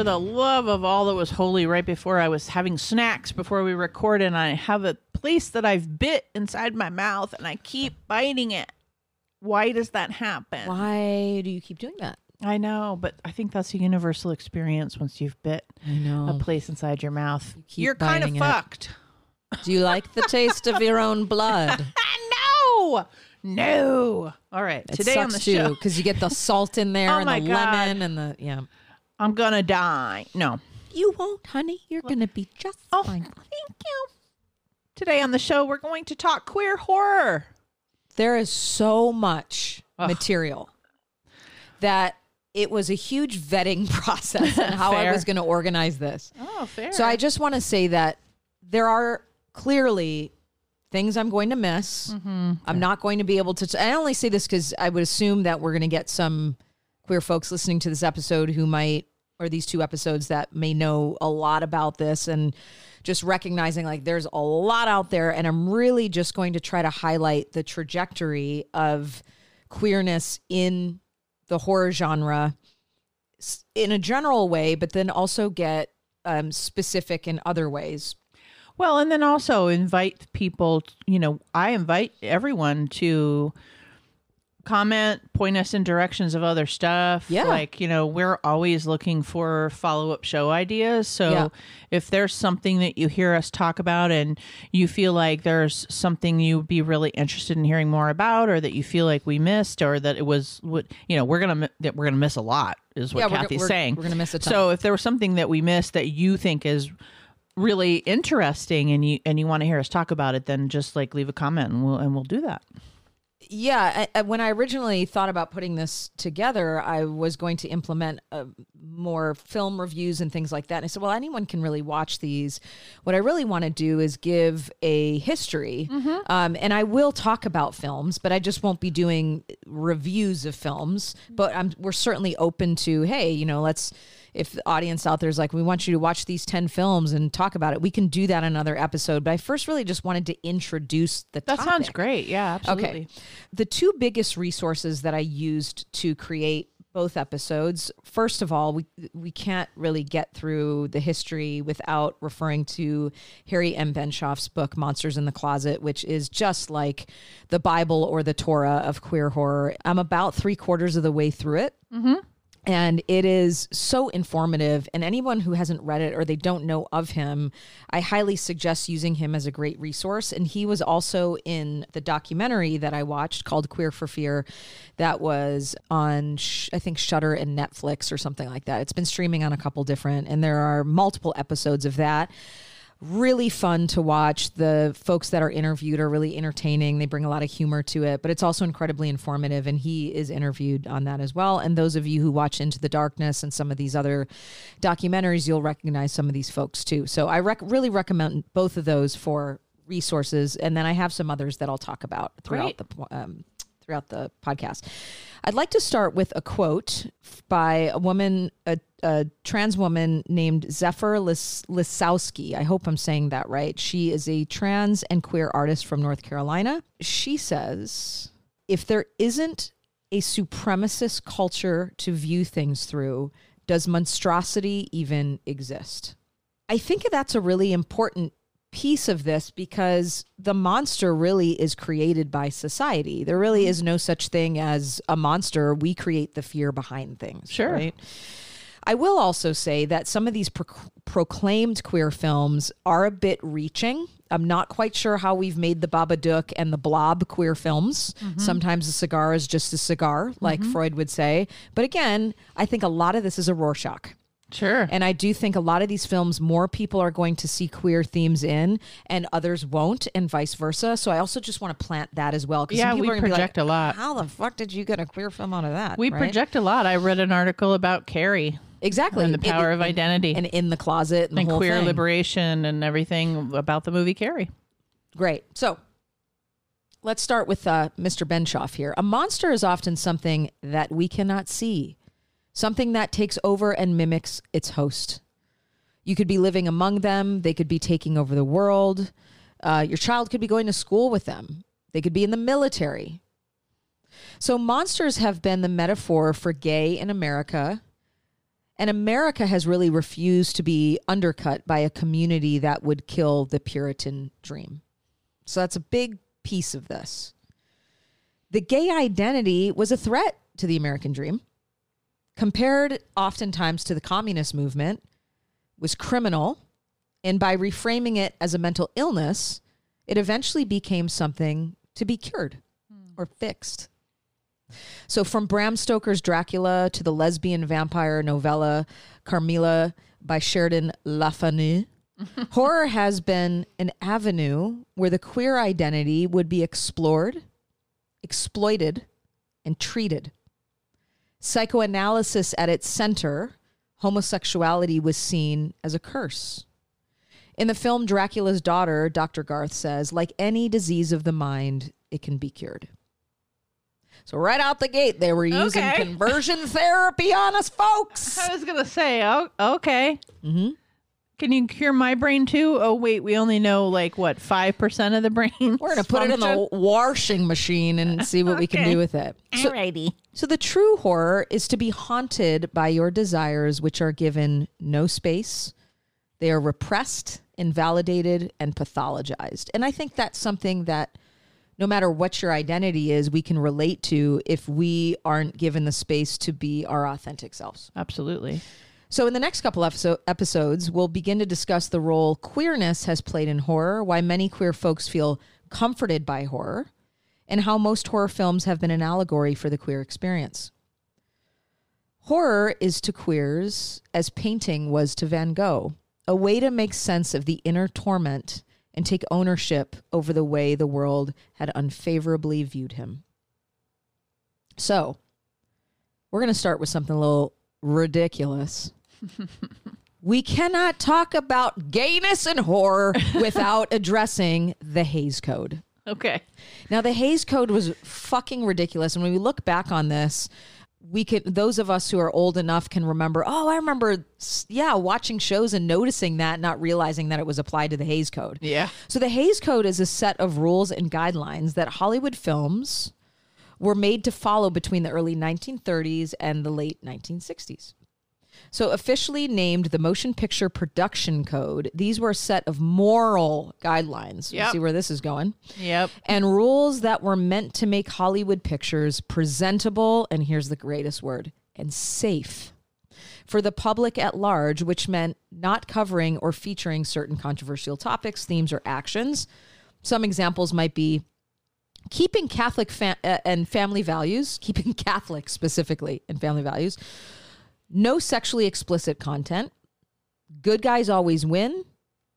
for the love of all that was holy right before I was having snacks before we record, and I have a place that I've bit inside my mouth and I keep biting it. Why does that happen? Why do you keep doing that? I know, but I think that's a universal experience once you've bit I know. a place inside your mouth. keep You're kind of fucked. Do you like the taste of your own blood? no. No. All right. It Today on the show, because you get the salt in there Oh and the God. lemon and the yeah. I'm to die. No. You won't, honey. You're gonna be just Oh, fine. thank you. Today on the show, we're going to talk queer horror. There is so much Ugh. material that it was a huge vetting process and how I was going to organize this. Oh, fair. So I just want to say that there are clearly things I'm going to miss. Mm-hmm. I'm not going to be able to. I only say this because I would assume that we're going to get some queer folks listening to this episode who might, or these two episodes that may know a lot about this and just recognizing like there's a lot out there. And I'm really just going to try to highlight the trajectory of queerness in the horror genre in a general way, but then also get um, specific in other ways. Well, and then also invite people, you know, I invite everyone to comment, point us in directions of other stuff. Yeah. Like, you know, we're always looking for follow up show ideas. So Yeah. if there's something that you hear us talk about and you feel like there's something you'd be really interested in hearing more about or that you feel like we missed or that it was what you know, we're going to that we're going to miss a lot is what Yeah, we're Cathy's we're- saying. we're gonna miss a ton. So if there was something that we missed that you think is really interesting and you and you want to hear us talk about it then just like leave a comment and we'll and we'll do that Yeah, I, I- when I originally thought about putting this together, I was going to implement uh, more film reviews and things like that. And I said, well, anyone can really watch these. What I really want to do is give a history, um, and I will talk about films, but I just won't be doing reviews of films. But I'm, we're certainly open to, hey, you know, let's. If the audience out there is like, we want you to watch these 10 films and talk about it, we can do that in another episode. But I first really just wanted to introduce the that sounds great yeah absolutely Okay. The two biggest resources that I used to create both episodes. First of all, we we can't really get through the history without referring to Harry M. Benshoff's book Monsters in the Closet, which is just like the Bible or the Torah of queer horror. I'm about three quarters of the way through it. Mm-hmm. And it is so informative. And anyone who hasn't read it or they don't know of him, I highly suggest using him as a great resource. And he was also in the documentary that I watched called Queer for Fear, that was on, I think, Shudder and Netflix or something like that. It's been streaming on a couple different, and there are multiple episodes of that really fun to watch. The folks that are interviewed are really entertaining. They bring a lot of humor to it, but it's also incredibly informative. And he is interviewed on that as well. And those of you who watch Into the Darkness and some of these other documentaries, you'll recognize some of these folks too. So I rec- really recommend both of those for resources. And then I have some others that I'll talk about throughout Great. the um, throughout the podcast. I'd like to start with a quote by a woman, a, a trans woman named Zephyr Lis- Lisowski. I hope I'm saying that right. She is a trans and queer artist from North Carolina. She says, if there isn't a supremacist culture to view things through, does monstrosity even exist? I think that's a really important piece of this because the monster really is created by society. There really is no such thing as a monster. We create the fear behind things. Sure. Right. I will also say that some of these pro- proclaimed queer films are a bit reaching. I'm not quite sure how we've made the Babadook and the Blob queer films. Mm-hmm. Sometimes a cigar is just a cigar, like mm-hmm. Freud would say. But again, I think a lot of this is a Rorschach. Sure And I do think a lot of these films, more people are going to see queer themes in, and others won't, and vice versa. So I also just want to plant that as well. Yeah, we project a lot. How the fuck did you get a queer film out of that? we right? project a lot i read an article about carrie exactly and the power of identity and in the closet and, and the whole queer thing. liberation and everything about the movie carrie Great. So let's start with uh, Mr. Benshoff here. A monster is often something that we cannot see, something that takes over and mimics its host. You could be living among them, they could be taking over the world. Uh, your child could be going to school with them, they could be in the military. So, monsters have been the metaphor for gay in America And America has really refused to be undercut by a community that would kill the Puritan dream. So that's a big piece of this. The gay identity was a threat to the American dream. Compared oftentimes to the communist movement, was criminal, and by reframing it as a mental illness, it eventually became something to be cured hmm. or fixed. So, from Bram Stoker's Dracula to the lesbian vampire novella Carmilla by Sheridan Le Fanu, horror has been an avenue where the queer identity would be explored, exploited, and treated. Psychoanalysis at its center, homosexuality was seen as a curse. In the film Dracula's Daughter, Dr. Garth says, like any disease of the mind, it can be cured. So right out the gate, they were using Okay. conversion therapy on us folks. I was gonna say, oh, okay. Mm-hmm. Can you cure my brain too? Oh wait, we only know like what five percent of the brain. We're gonna put it in the washing machine and see what we can do with it. So, Alrighty. so the true horror is to be haunted by your desires, which are given no space. They are repressed, invalidated, and pathologized. And I think that's something that no matter what your identity is, we can relate to if we aren't given the space to be our authentic selves. Absolutely. So, in the next couple episo- episodes, we'll begin to discuss the role queerness has played in horror, why many queer folks feel comforted by horror, and how most horror films have been an allegory for the queer experience. Horror is to queers as painting was to Van Gogh, a way to make sense of the inner torment and take ownership over the way the world had unfavorably viewed him. So, we're going to start with something a little ridiculous. we cannot talk about gayness and horror without addressing the Hays Code. Okay. Now, the Hays Code was fucking ridiculous. And when we look back on this, we could, those of us who are old enough can remember, oh, I remember, yeah, watching shows and noticing that, not realizing that it was applied to the Hays Code. Yeah. So the Hays Code is a set of rules and guidelines that Hollywood films were made to follow between the early 1930s and the late 1960s. So officially named the Motion Picture Production Code, these were a set of moral guidelines. Yep. See where this is going. Yep. And rules that were meant to make Hollywood pictures presentable, and here's the greatest word, and safe for the public at large, which meant not covering or featuring certain controversial topics, themes, or actions. Some examples might be keeping Catholic uh, and family values, keeping Catholic specifically and family values, no sexually explicit content, good guys always win,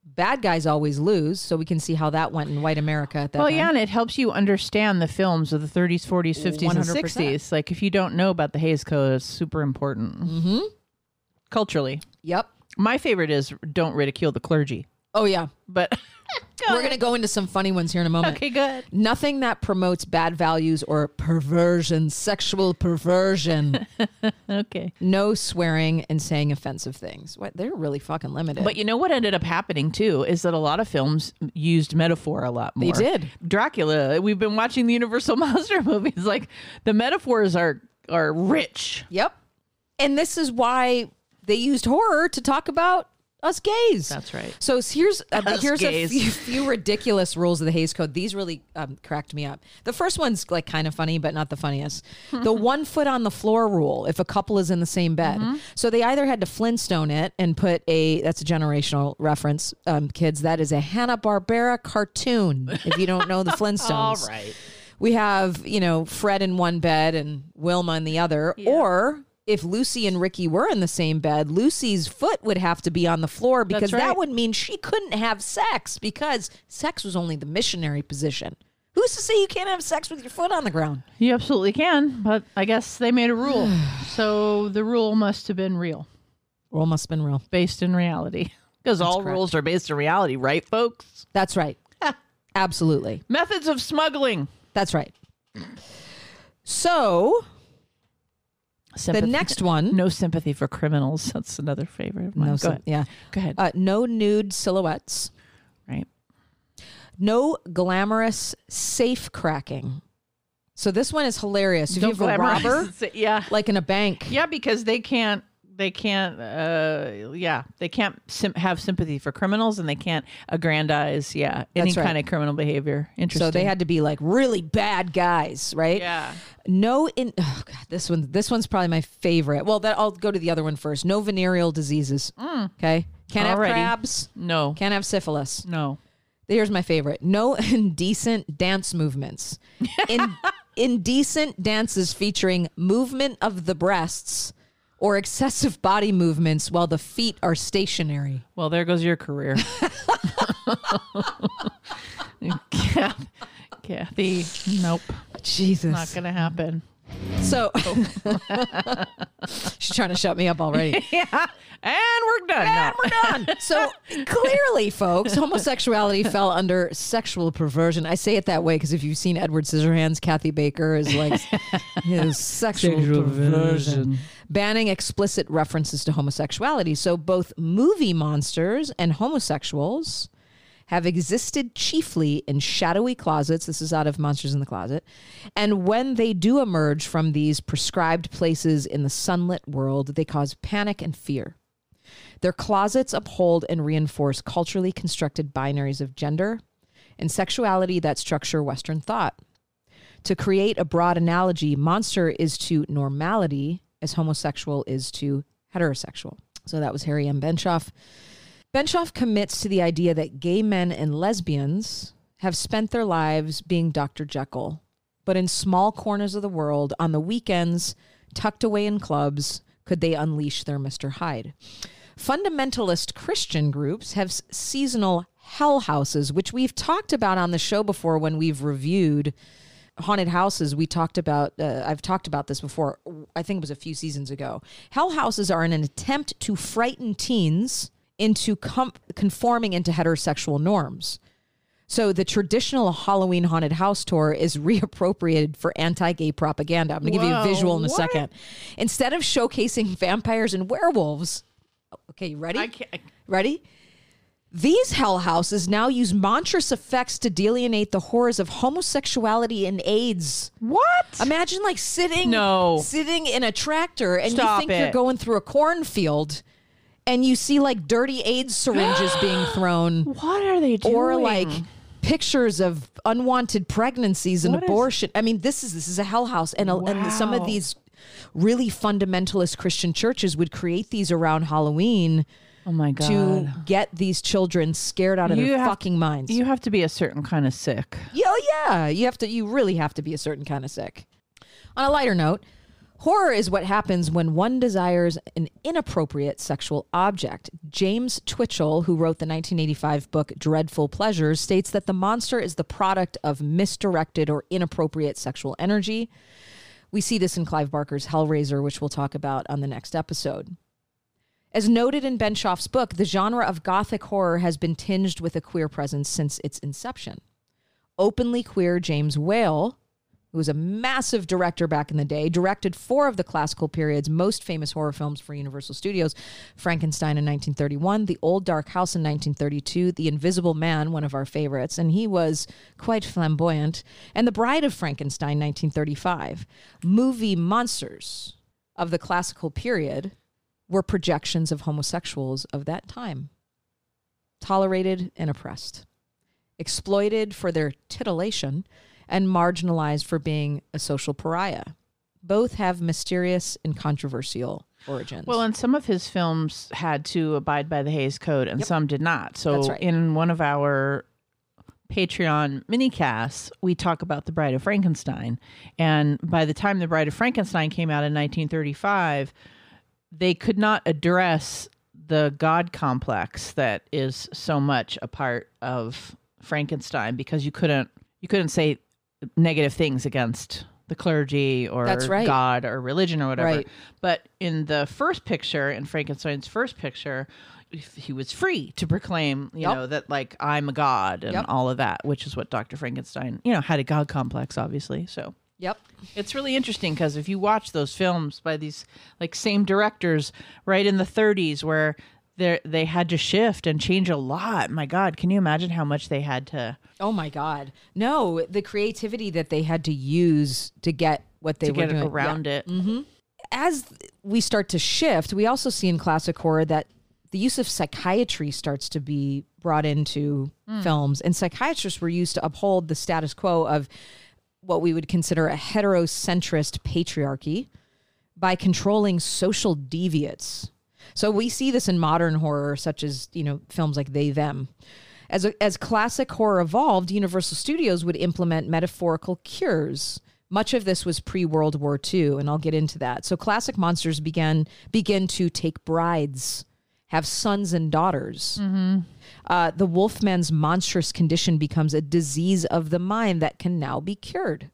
bad guys always lose. So we can see how that went in white America at that Well, time. yeah, and it helps you understand the films of the 30s, 40s, 50s, and 100%. 60s. Like if you don't know about the Hays Code, it's super important Mm-hmm. culturally. Yep. My favorite is don't ridicule the clergy. Oh, yeah. But We're going to go into some funny ones here in a moment. okay, good. Nothing that promotes bad values or perversion, sexual perversion. Okay. no swearing and saying offensive things. What they're really fucking limited. But you know what ended up happening too is that a lot of films used metaphor a lot more. They did. Dracula. We've been watching the Universal Monster movies. Like the metaphors are are rich. yep. And this is why they used horror to talk about us gays. That's right. So here's uh, here's gays. a few, few ridiculous rules of the Hays Code. These really um, cracked me up. The first one's like kind of funny, but not the funniest. the one foot on the floor rule. If a couple is in the same bed, Mm-hmm. so they either had to Flintstone it and put a that's a generational reference, um, kids. That is a Hanna Barbera cartoon. If you don't know the Flintstones, All right. we have you know Fred in one bed and Wilma in the other, or if Lucy and Ricky were in the same bed, Lucy's foot would have to be on the floor because right. that would mean she couldn't have sex because sex was only the missionary position. Who's to say you can't have sex with your foot on the ground? You absolutely can, but I guess they made a rule. so the rule must have been real, Rule must have been real. based in reality. Because all correct. rules are based in reality, right, folks? That's right. Absolutely. Methods of smuggling. That's right. So Sympathy. the next one, No sympathy for criminals. That's another favorite of mine. no, Go ahead. yeah, Go ahead. uh, no nude silhouettes. right. No glamorous safe cracking. So this one is hilarious. If you have a robber. Yeah. like in a bank, Yeah, because they can't they can't uh yeah they can't sim- have sympathy for criminals and they can't aggrandize yeah any right. kind of criminal behavior interesting So they had to be like really bad guys, right? yeah No, in oh God, this one, this one's probably my favorite. Well, that I'll go to the other one first. No venereal diseases. Okay, can't have Mm. Crabs. no Can't have syphilis. no Here's my favorite. No indecent dance movements. In, indecent dances featuring movement of the breasts or excessive body movements while the feet are stationary. well there goes your career Kath- cathy nope Jesus. not gonna happen so oh. she's trying to shut me up already. yeah and we're done now. And we're done. So clearly, folks, homosexuality fell under sexual perversion. I say it that way because if you've seen Edward Scissorhands, Kathy Baker is like his sexual, Sexual perversion. perversion. Banning explicit references to homosexuality. So both movie monsters and homosexuals have existed chiefly in shadowy closets. This is out of Monsters in the Closet. And when they do emerge from these prescribed places in the sunlit world, they cause panic and fear. Their closets uphold and reinforce culturally constructed binaries of gender and sexuality that structure Western thought. To create a broad analogy, monster is to normality as homosexual is to heterosexual. So that was Harry M. Benshoff. Benshoff commits to the idea that gay men and lesbians have spent their lives being Dr. Jekyll, but in small corners of the world, on the weekends, tucked away in clubs, could they unleash their Mr. Hyde. Fundamentalist Christian groups have seasonal hell houses, which we've talked about on the show before when we've reviewed haunted houses we talked about uh, i've talked about this before i think it was a few seasons ago. Hell houses are in an attempt to frighten teens into com- conforming into heterosexual norms. So the traditional halloween haunted house tour is reappropriated for anti-gay propaganda. I'm going to give you a visual in a what? second. instead of showcasing vampires and werewolves okay you ready? I can't, Ready? These hell houses now use monstrous effects to delineate the horrors of homosexuality and AIDS. what Imagine like sitting No. sitting in a tractor and Stop you think you're going through a cornfield and you see like dirty AIDS syringes being thrown what are they doing or like pictures of unwanted pregnancies and What is- abortion. I mean, this is this is a hell house, and a, and some of these really fundamentalist Christian churches would create these around Halloween oh my god to get these children scared out of You their have- fucking minds. you have to be a certain kind of sick yeah, oh, yeah, you have to. You really have to be a certain kind of sick. On a lighter note. Horror is what happens when one desires an inappropriate sexual object. James Twitchell, who wrote the 1985 book Dreadful Pleasures, states that the monster is the product of misdirected or inappropriate sexual energy. We see this in Clive Barker's Hellraiser, which we'll talk about on the next episode. As noted in Benshoff's book, the genre of gothic horror has been tinged with a queer presence since its inception. Openly queer James Whale, who was a massive director back in the day, directed four of the classical period's most famous horror films for Universal Studios Frankenstein in 1931, The Old Dark House in 1932, The Invisible Man, one of our favorites, and he was quite flamboyant, and The Bride of Frankenstein 1935. Movie monsters of the classical period were projections of homosexuals of that time, tolerated and oppressed, exploited for their titillation, and marginalized for being a social pariah. Both have mysterious and controversial origins. Well, and some of his films had to abide by the Hays Code, and some did not. So, That's right. in one of our Patreon minicasts, we talk about The Bride of Frankenstein. And by the time The Bride of Frankenstein came out in 1935, they could not address the God complex that is so much a part of Frankenstein because you couldn't you couldn't say negative things against the clergy or That's right. God or religion or whatever. Right. But in the first picture, in Frankenstein's first picture, he was free to proclaim, you Yep. know, that like I'm a god and Yep. all of that, which is what Dr. Frankenstein, you know, had a god complex, obviously. So yep. it's really interesting because if you watch those films by these like same directors right in the 30s where they they had to shift and change a lot. My God, can you imagine how much they had to Oh my God. No, the creativity that they had to use to get what they to were get doing. around it? Yeah. as we start to shift, we also see in classic horror that the use of psychiatry starts to be brought into hmm. films, and psychiatrists were used to uphold the status quo of what we would consider a heterocentrist patriarchy by controlling social deviates. So we see this in modern horror, such as you know films like They Them. As as classic horror evolved, Universal Studios would implement metaphorical cures. Much of this was pre World War II, and I'll get into that. So classic monsters began begin to take brides, have sons and daughters. Uh, the Wolfman's monstrous condition becomes a disease of the mind that can now be cured.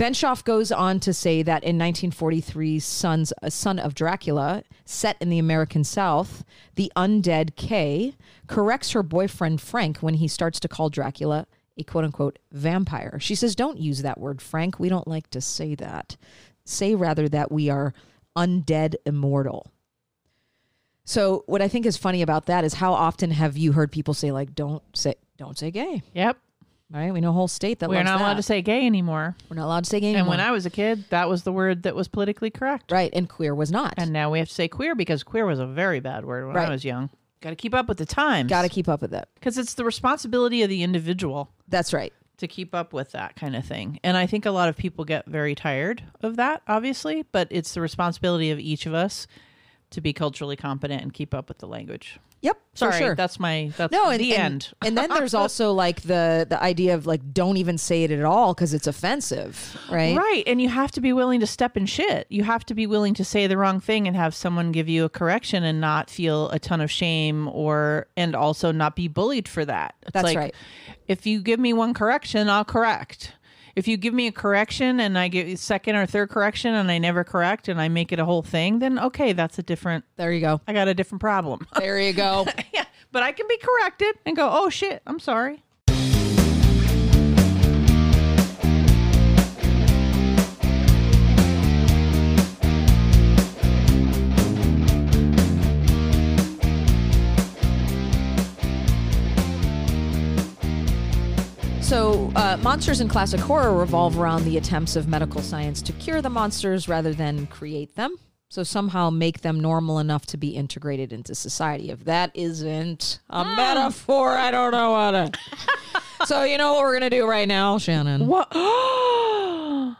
Benshoff goes on to say that in 1943's Sons, a Son of Dracula, set in the American South, the undead Kay corrects her boyfriend Frank when he starts to call Dracula a quote unquote vampire. She says, Don't use that word, Frank. We don't like to say that. Say rather that we are undead immortal. So what I think is funny about that is how often have you heard people say like don't say don't say gay, Yep. right? We know a whole state that We're not allowed to say gay anymore. We're not allowed to say gay And when I was a kid, that was the word that was politically correct. right, and queer was not. And now we have to say queer because queer was a very bad word when Right. I was young. Got to keep up with the times. Got to keep up with it. Because it's the responsibility of the individual That's right. to keep up with that kind of thing. And I think a lot of people get very tired of that, obviously, but it's the responsibility of each of us to be culturally competent and keep up with the language. Yep. Sorry, for sure. that's my that's no, and, the and, end. and then there's also like the the idea of like don't even say it at all because it's offensive, right? Right. And you have to be willing to step in shit. You have to be willing to say the wrong thing and have someone give you a correction and not feel a ton of shame or, and also not be bullied for that. It's That's like, right. If you give me one correction, I'll correct. If you give me a correction and I give you second or third correction and I never correct and I make it a whole thing, then okay, that's a different, There you go. I got a different problem. There you go. yeah. But I can be corrected and go, oh shit, I'm sorry. So, uh, monsters in classic horror revolve around the attempts of medical science to cure the monsters rather than create them. So, somehow make them normal enough to be integrated into society. If that isn't a metaphor, I don't know what to. so, you know what we're going to do right now, Shannon? What? Are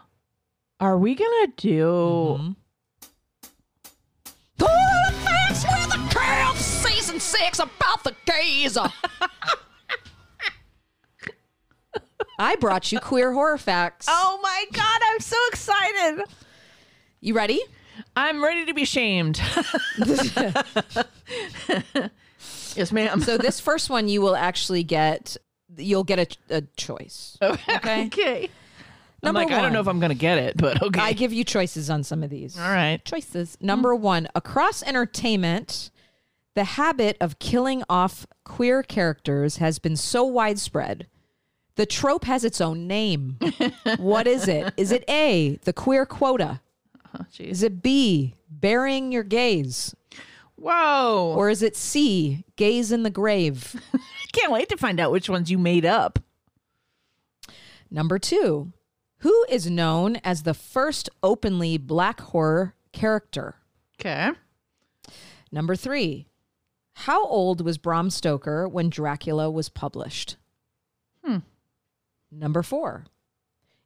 we going to do. Full facts with the Curl season six about the gays. I brought you queer horror facts. Oh my God, I'm so excited. You ready? I'm ready to be shamed. yes, ma'am. So this first one you will actually get you'll get a, a choice. Okay. okay. I'm Number like, I don't know if I'm going to get it, but okay. I give you choices on some of these. All right. Choices. Number 1, across entertainment, the habit of killing off queer characters has been so widespread. The trope has its own name. what is it? Is it A, the queer quota? Oh. Is it B, burying your gaze? Whoa. Or is it C, gaze in the grave? Can't wait to find out which ones you made up. Number two, who is known as the first openly black horror character? Okay. Number three, how old was Bram Stoker when Dracula was published? Number four,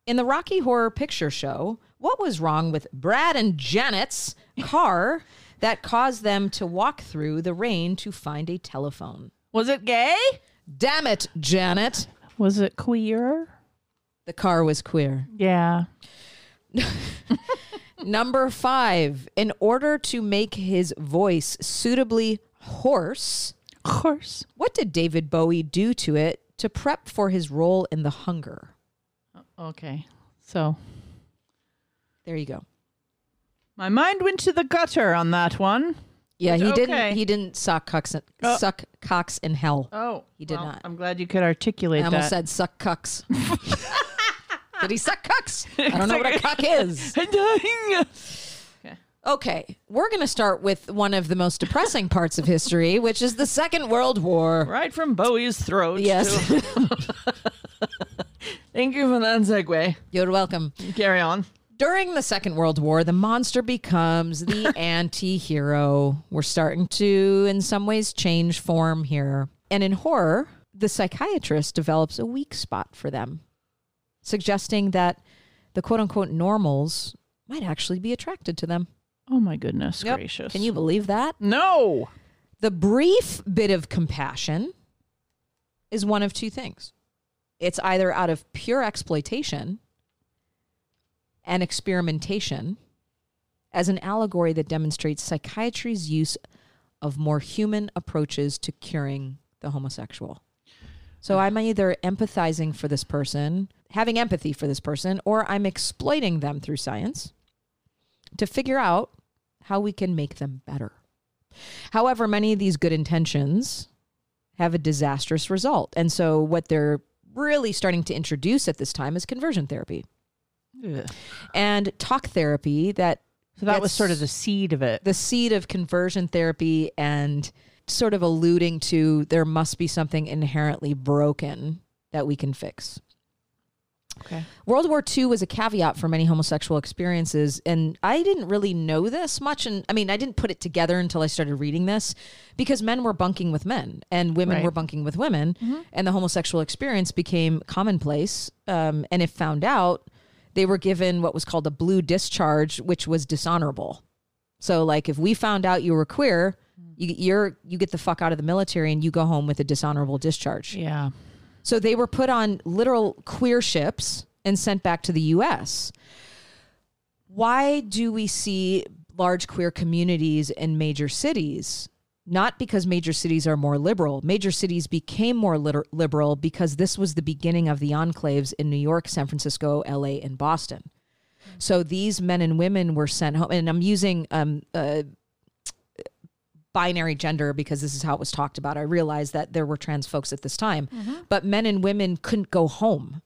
in the Rocky Horror Picture Show, what was wrong with Brad and Janet's car that caused them to walk through the rain to find a telephone? Was it gay? Damn it, Janet. Was it queer? The car was queer. Yeah. Number five, in order to make his voice suitably hoarse, Of course. what did David Bowie do to it to prep for his role in The Hunger? Uh, okay. So There you go. my mind went to the gutter on that one. Yeah, he Okay. didn't. He didn't suck cocks. In, Oh. Suck cocks in hell. Oh, He did well, not. I'm glad you could articulate I almost that. said suck cucks. did he suck cucks? I don't know what a cock is. Okay, we're going to start with one of the most depressing parts of history, which is the Second World War. right from Bowie's throat. Yes, to- Thank you for that segue. you're welcome. Carry on. During the Second World War, the monster becomes the anti hero. We're starting to, in some ways, change form here. And in horror, the psychiatrist develops a weak spot for them, suggesting that the quote unquote normals might actually be attracted to them. Oh my goodness Yep. gracious. Can you believe that? No. The brief bit of compassion is one of two things it's either out of pure exploitation and experimentation as an allegory that demonstrates psychiatry's use of more human approaches to curing the homosexual. So I'm either empathizing for this person, having empathy for this person, or I'm exploiting them through science to figure out how we can make them better. However, many of these good intentions have a disastrous result. And so, what they're really starting to introduce at this time is conversion therapy and talk therapy that So that was sort of the seed of it. the seed of conversion therapy and sort of alluding to there must be something inherently broken that we can fix. Okay. World War II was a caveat for many homosexual experiences. And I didn't really know this much. And I mean, I didn't put it together until I started reading this because men were bunking with men and women Right. were bunking with women. And the homosexual experience became commonplace. Um, and if found out, they were given what was called a blue discharge, which was dishonorable. So, like, if we found out you were queer, you, you're you get the fuck out of the military and you go home with a dishonorable discharge. Yeah. So they were put on literal queer ships and sent back to the US. Why do we see large queer communities in major cities? Not because major cities are more liberal. Major cities became more liter- liberal because this was the beginning of the enclaves in New York, San Francisco, LA, and Boston. So these men and women were sent home, and I'm using um, uh, binary gender because this is how it was talked about. I realized that there were trans folks at this time, but men and women couldn't go home.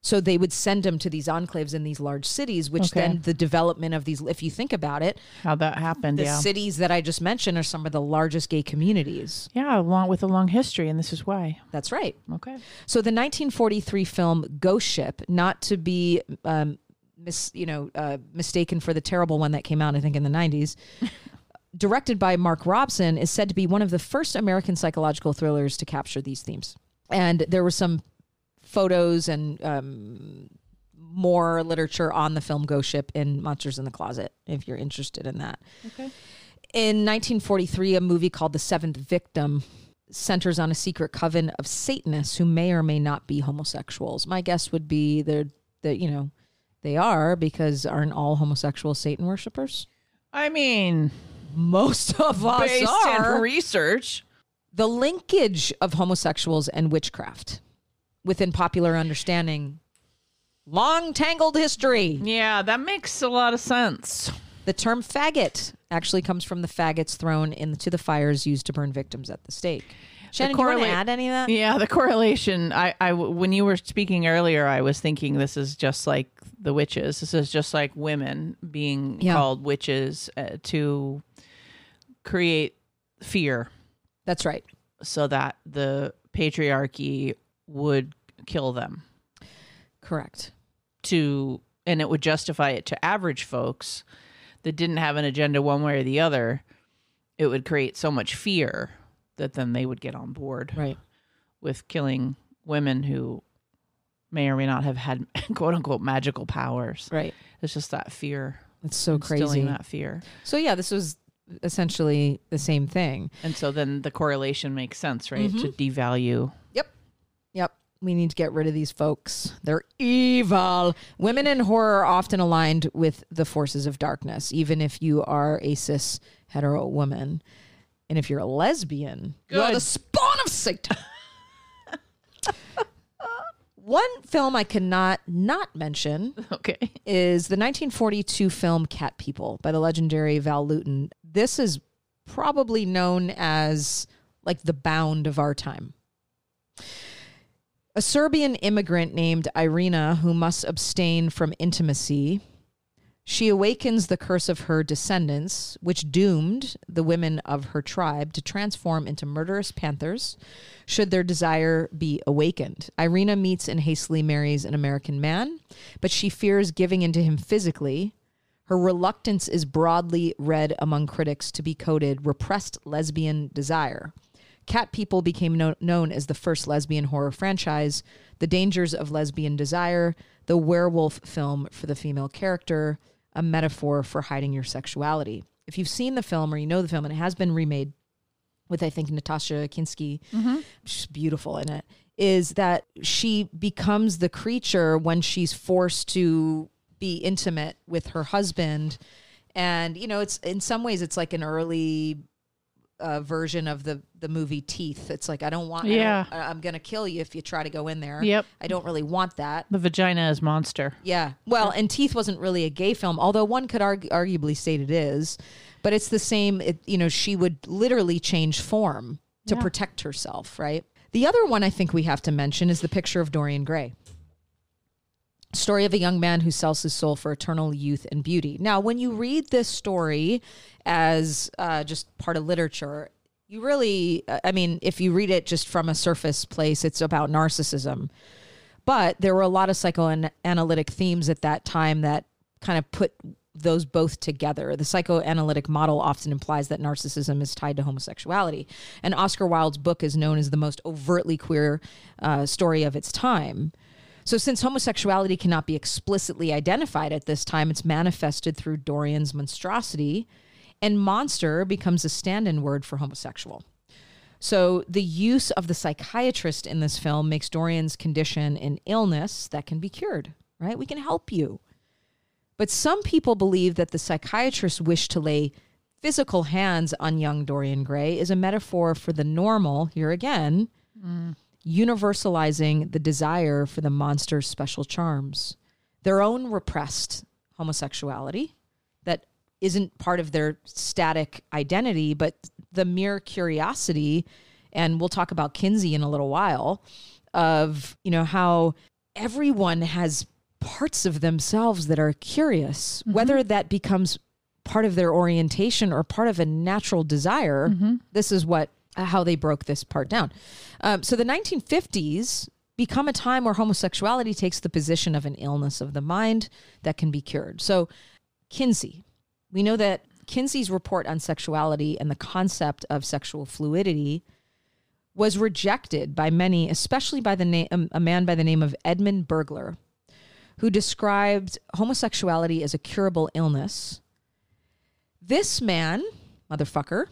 So they would send them to these enclaves in these large cities, which Okay. then the development of these, if you think about it, How that happened. the yeah. cities that I just mentioned are some of the largest gay communities. yeah. Along with a long history, and this is why. That's right. Okay. So the 1943 film Ghost Ship, not to be um, mis, you know, uh, mistaken for the terrible one that came out, I think, in the 90s, directed by Mark Robson, is said to be one of the first American psychological thrillers to capture these themes. And there were some photos and um, more literature on the film Ghost Ship in Monsters in the Closet, if you're interested in that. Okay. In 1943, a movie called The Seventh Victim centers on a secret coven of Satanists who may or may not be homosexuals. My guess would be they're, that you know, they are because aren't all homosexual Satan worshippers? I mean, Most of us based are. research. the linkage of homosexuals and witchcraft within popular understanding. Long tangled history. Yeah, that makes a lot of sense. The term faggot actually comes from the faggots thrown into the fires used to burn victims at the stake. Shannon, you want to add any of that? Yeah, the correlation. I, I, when you were speaking earlier, I was thinking this is just like the witches. This is just like women being Yeah. called witches uh, to create fear, That's right. so that the patriarchy would kill them. Correct. To and it would justify it to average folks that didn't have an agenda one way or the other. It would create so much fear that then they would get on board. Right. with killing women who may or may not have had quote unquote magical powers. Right. It's just that fear. It's so instilling crazy. that fear. So yeah, this was essentially the same thing. And so then the correlation makes sense, right? Mm-hmm. To devalue. Yep. Yep. We need to get rid of these folks. They're evil. Women in horror are often aligned with the forces of darkness, even if you are a cis hetero woman. And if you're a lesbian, you're the spawn of Satan. One film I cannot not mention Okay. is the 1942 film Cat People by the legendary Val Lewton. This is probably known as like the bound of our time. A Serbian immigrant named Irina, who must abstain from intimacy, She awakens the curse of her descendants, which doomed the women of her tribe to transform into murderous panthers should their desire be awakened. Irina meets and hastily marries an American man, but she fears giving into him physically. Her reluctance is broadly read among critics to be coded repressed lesbian desire. Cat People became no- known as the first lesbian horror franchise. The Dangers of Lesbian Desire, the werewolf film for the female character, a metaphor for hiding your sexuality. If you've seen the film or you know the film, and it has been remade with, I think, Natasha Kinski, mm-hmm. she's beautiful in it, is that she becomes the creature when she's forced to be intimate with her husband. And, you know, it's in some ways, it's like an early uh, version of the the movie Teeth. It's like I don't want. Yeah. I am gonna kill you if you try to go in there. Yep. I don't really want that. The vagina is monster. Yeah. Well, and Teeth wasn't really a gay film, although one could argu- arguably state it is. But it's the same. It, you know, she would literally change form to Yeah. protect herself. Right. The other one I think we have to mention is the picture of Dorian Gray. Story of a young man who sells his soul for eternal youth and beauty. Now, when you read this story as uh, just part of literature, you really, I mean, if you read it just from a surface place, it's about narcissism. But there were a lot of psychoanalytic themes at that time that kind of put those both together. The psychoanalytic model often implies that narcissism is tied to homosexuality. And Oscar Wilde's book is known as the most overtly queer uh, story of its time. So, since homosexuality cannot be explicitly identified at this time, it's manifested through Dorian's monstrosity, and monster becomes a stand in word for homosexual. So, the use of the psychiatrist in this film makes Dorian's condition an illness that can be cured, right? We can help you. But some people believe that the psychiatrist's wish to lay physical hands on young Dorian Gray is a metaphor for the normal, here again, mm. Universalizing the desire for the monster's special charms, their own repressed homosexuality that isn't part of their static identity, but the mere curiosity. And we'll talk about Kinsey in a little while of, you know, how everyone has parts of themselves that are curious, mm-hmm. whether that becomes part of their orientation or part of a natural desire. Mm-hmm. This is what how they broke this part down. Um, so the 1950s become a time where homosexuality takes the position of an illness of the mind that can be cured. So Kinsey, we know that Kinsey's report on sexuality and the concept of sexual fluidity was rejected by many, especially by the name um, a man by the name of Edmund Bergler, who described homosexuality as a curable illness. This man, motherfucker,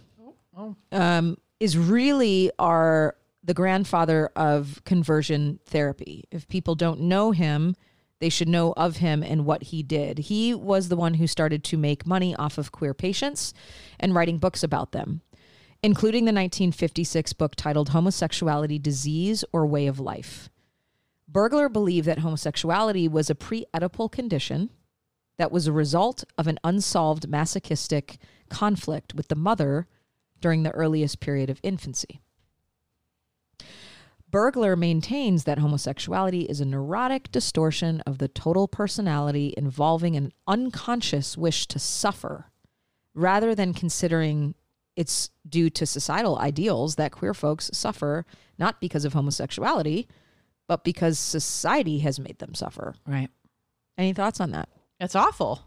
um, is really our the grandfather of conversion therapy. If people don't know him, they should know of him and what he did. He was the one who started to make money off of queer patients and writing books about them, including the 1956 book titled Homosexuality Disease or Way of Life. Bergler believed that homosexuality was a pre Oedipal condition that was a result of an unsolved masochistic conflict with the mother during the earliest period of infancy. Bergler maintains that homosexuality is a neurotic distortion of the total personality involving an unconscious wish to suffer, rather than considering it's due to societal ideals that queer folks suffer not because of homosexuality, but because society has made them suffer. Right. Any thoughts on that? It's awful.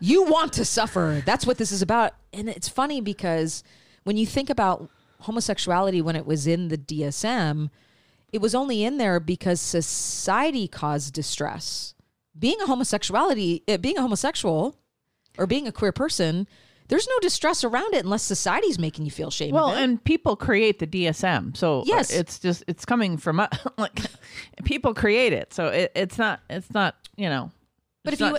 You want to suffer. That's what this is about. And it's funny because when you think about homosexuality when it was in the DSM, it was only in there because society caused distress. Being a homosexuality, uh, being a homosexual or being a queer person, there's no distress around it unless society's making you feel shame. Well, and people create the DSM, so uh, Yes. it's just it's coming from like people create it, so it, it's not it's not you know. But if you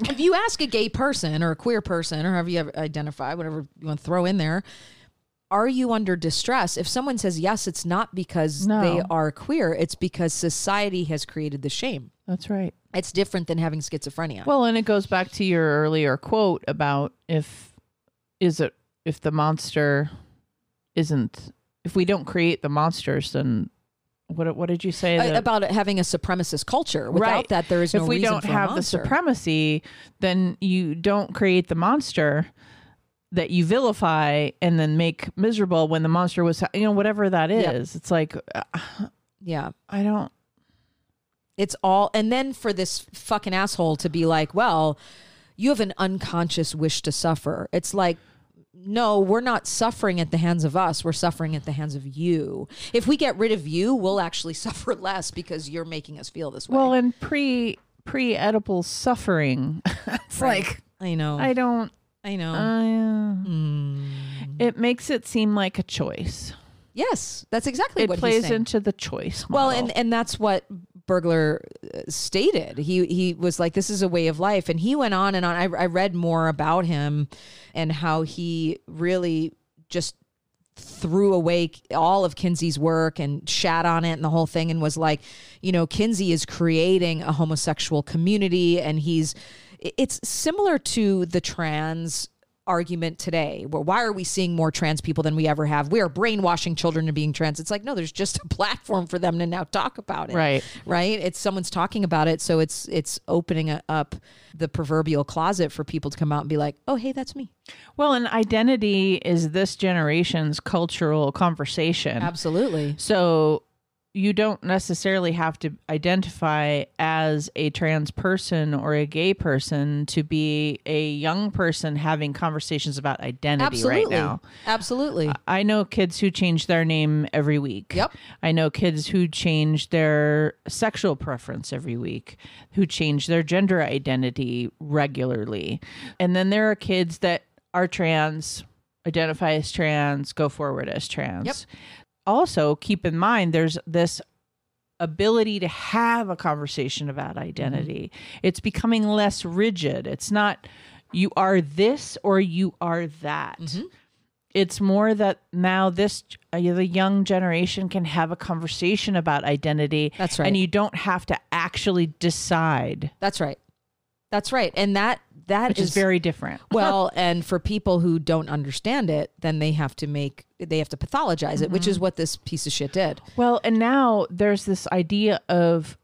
if you ask a gay person or a queer person or however you identify, whatever you want to throw in there, are you under distress? If someone says yes, it's not because No. they are queer, it's because society has created the shame. that's right. It's different than having schizophrenia. Well, and it goes back to your earlier quote about if is it if the monster isn't if we don't create the monsters, then what what did you say? That- about it having a supremacist culture. Without Right. that, there is no if we don't have the supremacy, then you don't create the monster that you vilify and then make miserable when the monster was, you know, whatever that is. Yep. It's like uh, yeah. I don't. It's all, and then for this fucking asshole to be like, well, you have an unconscious wish to suffer. It's like, no, we're not suffering at the hands of us. We're suffering at the hands of you. If we get rid of you, we'll actually suffer less because you're making us feel this way. Well, and pre pre edible suffering, it's like I know. I don't. I know. Uh, Mm. It makes it seem like a choice. yes, that's exactly It what he's plays into the choice. Well, and and that's what Bergler uh, stated. He he was like, "This is a way of life," and he went on and on. I, I read more about him and how he really just threw away all of Kinsey's work and shat on it and the whole thing, and was like, you know, Kinsey is creating a homosexual community, and he's it's similar to the trans argument today. Where why are we seeing more trans people than we ever have? We are brainwashing children into being trans. It's like no there's just a platform for them to now talk about it. Right. right? It's someone's talking about it so it's it's opening up the proverbial closet for people to come out and be like oh hey that's me. Well, and identity is this generation's cultural conversation. absolutely. So you don't necessarily have to identify as a trans person or a gay person to be a young person having conversations about identity absolutely right now. absolutely uh, I know kids who change their name every week. Yep. I know kids who change their sexual preference every week, who change their gender identity regularly. And then there are kids that are trans, identify as trans, go forward as trans. Yep. Also, keep in mind there's this ability to have a conversation about identity. It's becoming less rigid. It's not you are this or you are that it's more that now this uh, the young generation can have a conversation about identity That's right. and you don't have to actually decide that's right that's right. And that that which is, very different. Well and for people who don't understand it then they have to make they have to pathologize it which is mm-hmm. what this piece of shit did. Well and now there's this idea of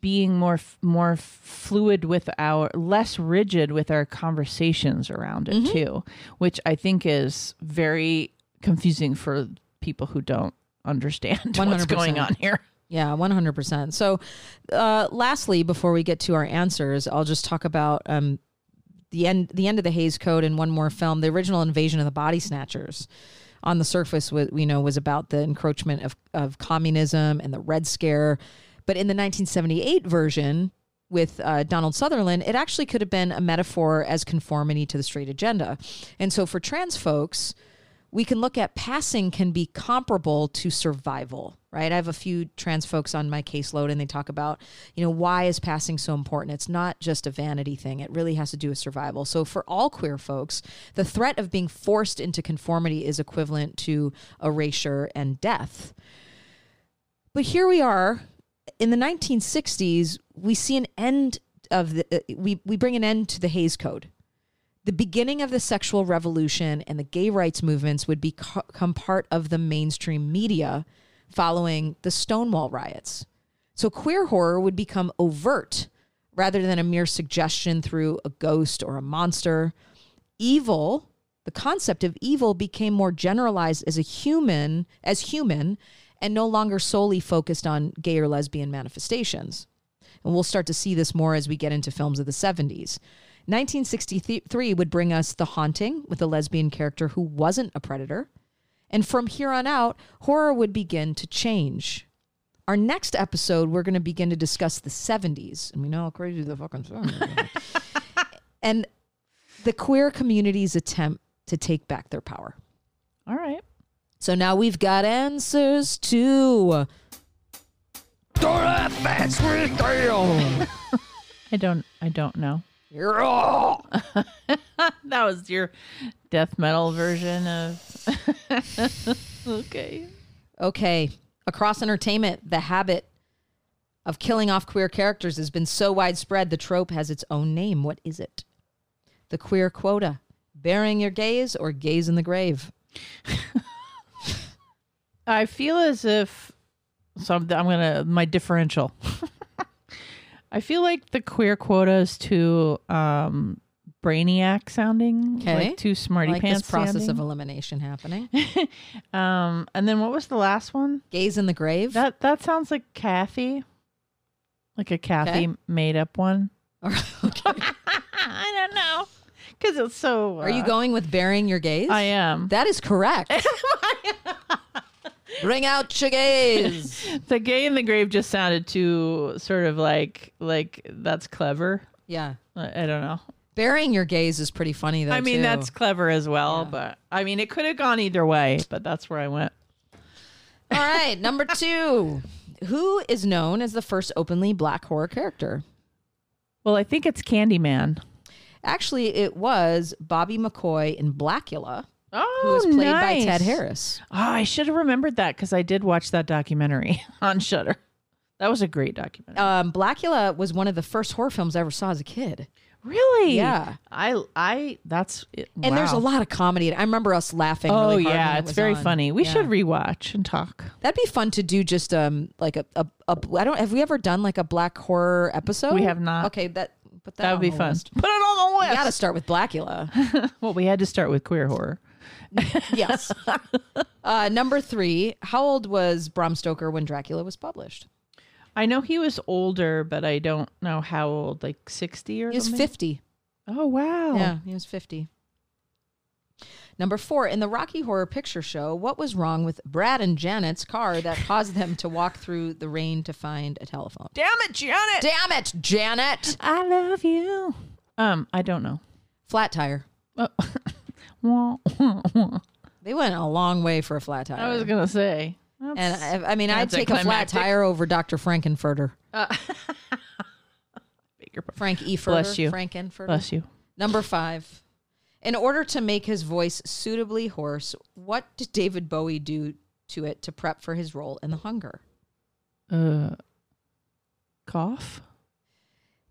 being more more fluid with our less rigid with our conversations around it mm-hmm. too which i think is very confusing for people who don't understand what's going on here Yeah, one hundred percent. So, uh, lastly, before we get to our answers, I'll just talk about um, the end the end of the Hays Code and one more film. The original Invasion of the Body Snatchers, on the surface, was know was about the encroachment of of communism and the Red Scare, but in the nineteen seventy eight version. With uh, Donald Sutherland, it actually could have been a metaphor as conformity to the straight agenda. And so for trans folks, we can look at passing can be comparable to survival, right? I have a few trans folks on my caseload and they talk about, you know, why is passing so important? It's not just a vanity thing, it really has to do with survival. So for all queer folks, the threat of being forced into conformity is equivalent to erasure and death. But here we are in the 1960s, we see an end of the, uh, we, we bring an end to the Hays Code the beginning of the sexual revolution and the gay rights movements would become part of the mainstream media following the Stonewall riots. So queer horror would become overt rather than a mere suggestion through a ghost or a monster. Evil, the concept of evil became more generalized as a human, as human, and no longer solely focused on gay or lesbian manifestations. And we'll start to see this more as we get into films of the 70s. 1963 would bring us The Haunting with a lesbian character who wasn't a predator. And from here on out, horror would begin to change. Our next episode, we're going to begin to discuss the 70s. And we know how crazy the fucking 70s are. and the queer community's attempt to take back their power. all right So now we've got answers to That's i don't i don't know that was your death metal version of okay Okay. Across entertainment, the habit of killing off queer characters has been so widespread, the trope has its own name. What is it? The queer quota. Burying your gays or gays in the grave? i feel as if So I'm, gonna my differential. I feel like the queer quota is too um, brainiac sounding, Okay. like too smarty like pants this process of elimination happening. um, and then what was the last one? Gays in the grave. That that sounds like Cathy, like a Cathy Okay. made up one. I don't know, because it's so. Are you uh, going with burying your gays? I am. That is correct. Bring out your gays. The gay in the grave just sounded too sort of like like that's clever. Yeah. I, I don't know. Burying your gays is pretty funny though. I mean too. that's clever as well, Yeah. but I mean it could have gone either way, but that's where I went. All right, number two. Who is known as the first openly black horror character? Well, I think it's Candyman. Actually, it was Bobby McCoy in Blacula, Oh, who was played nice. by Ted Harris. Oh, I should have remembered that because I did watch that documentary on Shudder. That was a great documentary. Um, Blacula was one of the first horror films I ever saw as a kid. Really? yeah. I I that's it. And there's a lot of comedy. I remember us laughing. Oh really yeah, it's was very on. funny. We Yeah. should rewatch and talk. That'd be fun to do. Just um, like a, a, a I don't. Have we ever done like a black horror episode? We have not. Okay, that. Put that, That would be fun. list. Put it on the We list. got to start with Blacula. well, we had to start with queer horror. yes. Uh, number three. How old was Bram Stoker when Dracula was published? I know he was older, but I don't know how old. Like sixty or He was something. fifty. Oh wow. Yeah, he was fifty. Number four, in the Rocky Horror Picture Show, what was wrong with Brad and Janet's car that caused them to walk through the rain to find a telephone? Damn it, Janet. Damn it, Janet! I love you. Um, I don't know. Flat tire. Uh, wah, wah, wah. They went a long way for a flat tire. I was gonna say. And I, I mean, I'd take a flat tire over Dr. Frank-N-Furter. Bigger part. Frank E. Bless you. Frank-N-Furter. Bless you. Number five. In order to make his voice suitably hoarse, what did David Bowie do to it to prep for his role in The Hunger? Uh, cough.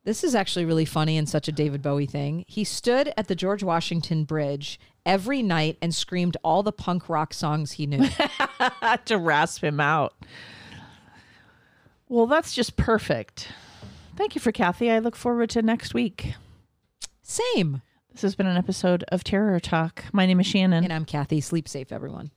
This is actually really funny and such a David Bowie thing. He stood at the George Washington Bridge every night and screamed all the punk rock songs he knew. to rasp him out. Well, that's just perfect. Thank you for Cathy. I look forward to next week. Same. This has been an episode of Terror Talk. My name is Shannon. And I'm Cathy. Sleep safe, everyone.